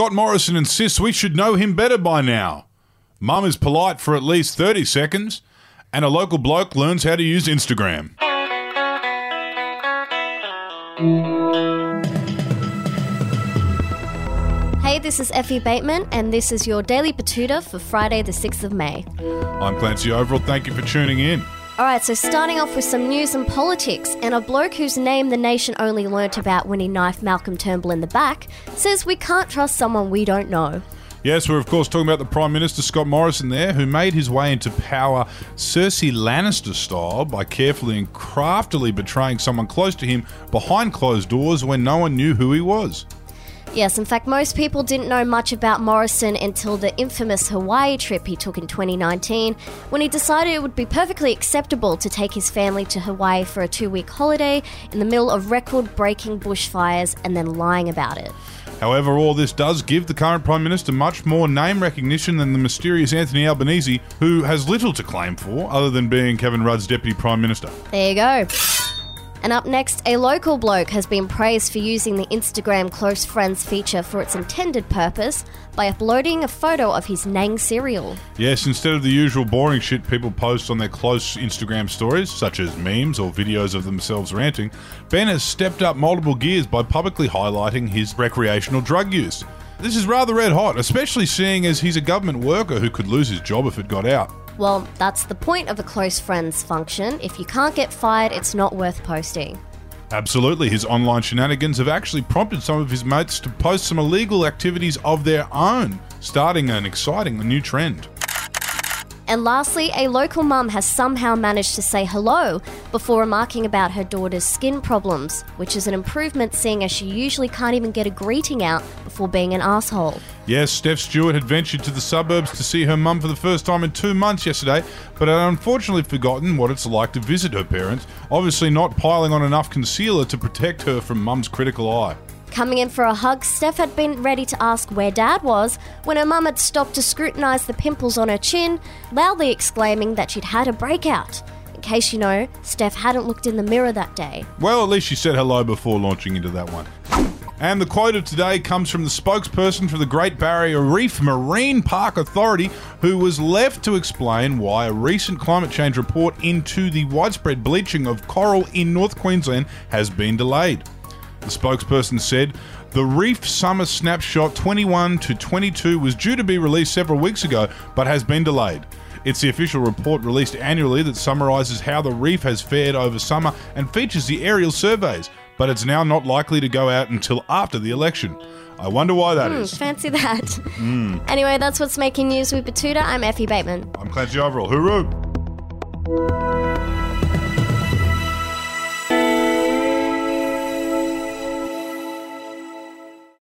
Scott Morrison insists we should know him better by now. Mum is polite for at least 30 seconds, and a local bloke learns how to use Instagram. Hey, this is Effie Bateman, and this is your Daily Betoota for Friday, the 6th of May. I'm Clancy Overall. Thank you for tuning in. Alright, so starting off with some news and politics, and a bloke whose name the nation only learnt about when he knifed Malcolm Turnbull in the back says we can't trust someone we don't know. Yes, we're of course talking about the Prime Minister Scott Morrison there, who made his way into power Cersei Lannister style by carefully and craftily betraying someone close to him behind closed doors when no one knew who he was. Yes, in fact, most people didn't know much about Morrison until the infamous Hawaii trip he took in 2019, when he decided it would be perfectly acceptable to take his family to Hawaii for a two week holiday in the middle of record breaking bushfires and then lying about it. However, all this does give the current Prime Minister much more name recognition than the mysterious Anthony Albanese, who has little to claim for other than being Kevin Rudd's Deputy Prime Minister. There you go. And up next, a local bloke has been praised for using the Instagram Close Friends feature for its intended purpose by uploading a photo of his Nang cereal. Yes, instead of the usual boring shit people post on their close Instagram stories, such as memes or videos of themselves ranting, Ben has stepped up multiple gears by publicly highlighting his recreational drug use. This is rather red hot, especially seeing as he's a government worker who could lose his job if it got out. Well, that's the point of a close friends function. If you can't get fired, it's not worth posting. Absolutely, his online shenanigans have actually prompted some of his mates to post some illegal activities of their own, starting an exciting new trend. And lastly, a local mum has somehow managed to say hello before remarking about her daughter's skin problems, which is an improvement seeing as she usually can't even get a greeting out before being an asshole. Yes, Steph Stewart had ventured to the suburbs to see her mum for the first time in two months yesterday, but had unfortunately forgotten what it's like to visit her parents, obviously not piling on enough concealer to protect her from mum's critical eye. Coming in for a hug, Steph had been ready to ask where Dad was when her mum had stopped to scrutinise the pimples on her chin, loudly exclaiming that she'd had a breakout. In case you know, Steph hadn't looked in the mirror that day. Well, at least she said hello before launching into that one. And the quote of today comes from the spokesperson for the Great Barrier Reef Marine Park Authority, who was left to explain why a recent climate change report into the widespread bleaching of coral in North Queensland has been delayed. The spokesperson said the Reef Summer Snapshot 21 to 22 was due to be released several weeks ago, but has been delayed. It's the official report released annually that summarises how the reef has fared over summer and features the aerial surveys, but it's now not likely to go out until after the election. I wonder why that Hmm, is. fancy that. Anyway, that's what's making news with Betoota. I'm Effie Bateman. I'm Clancy Overall. Hooroo!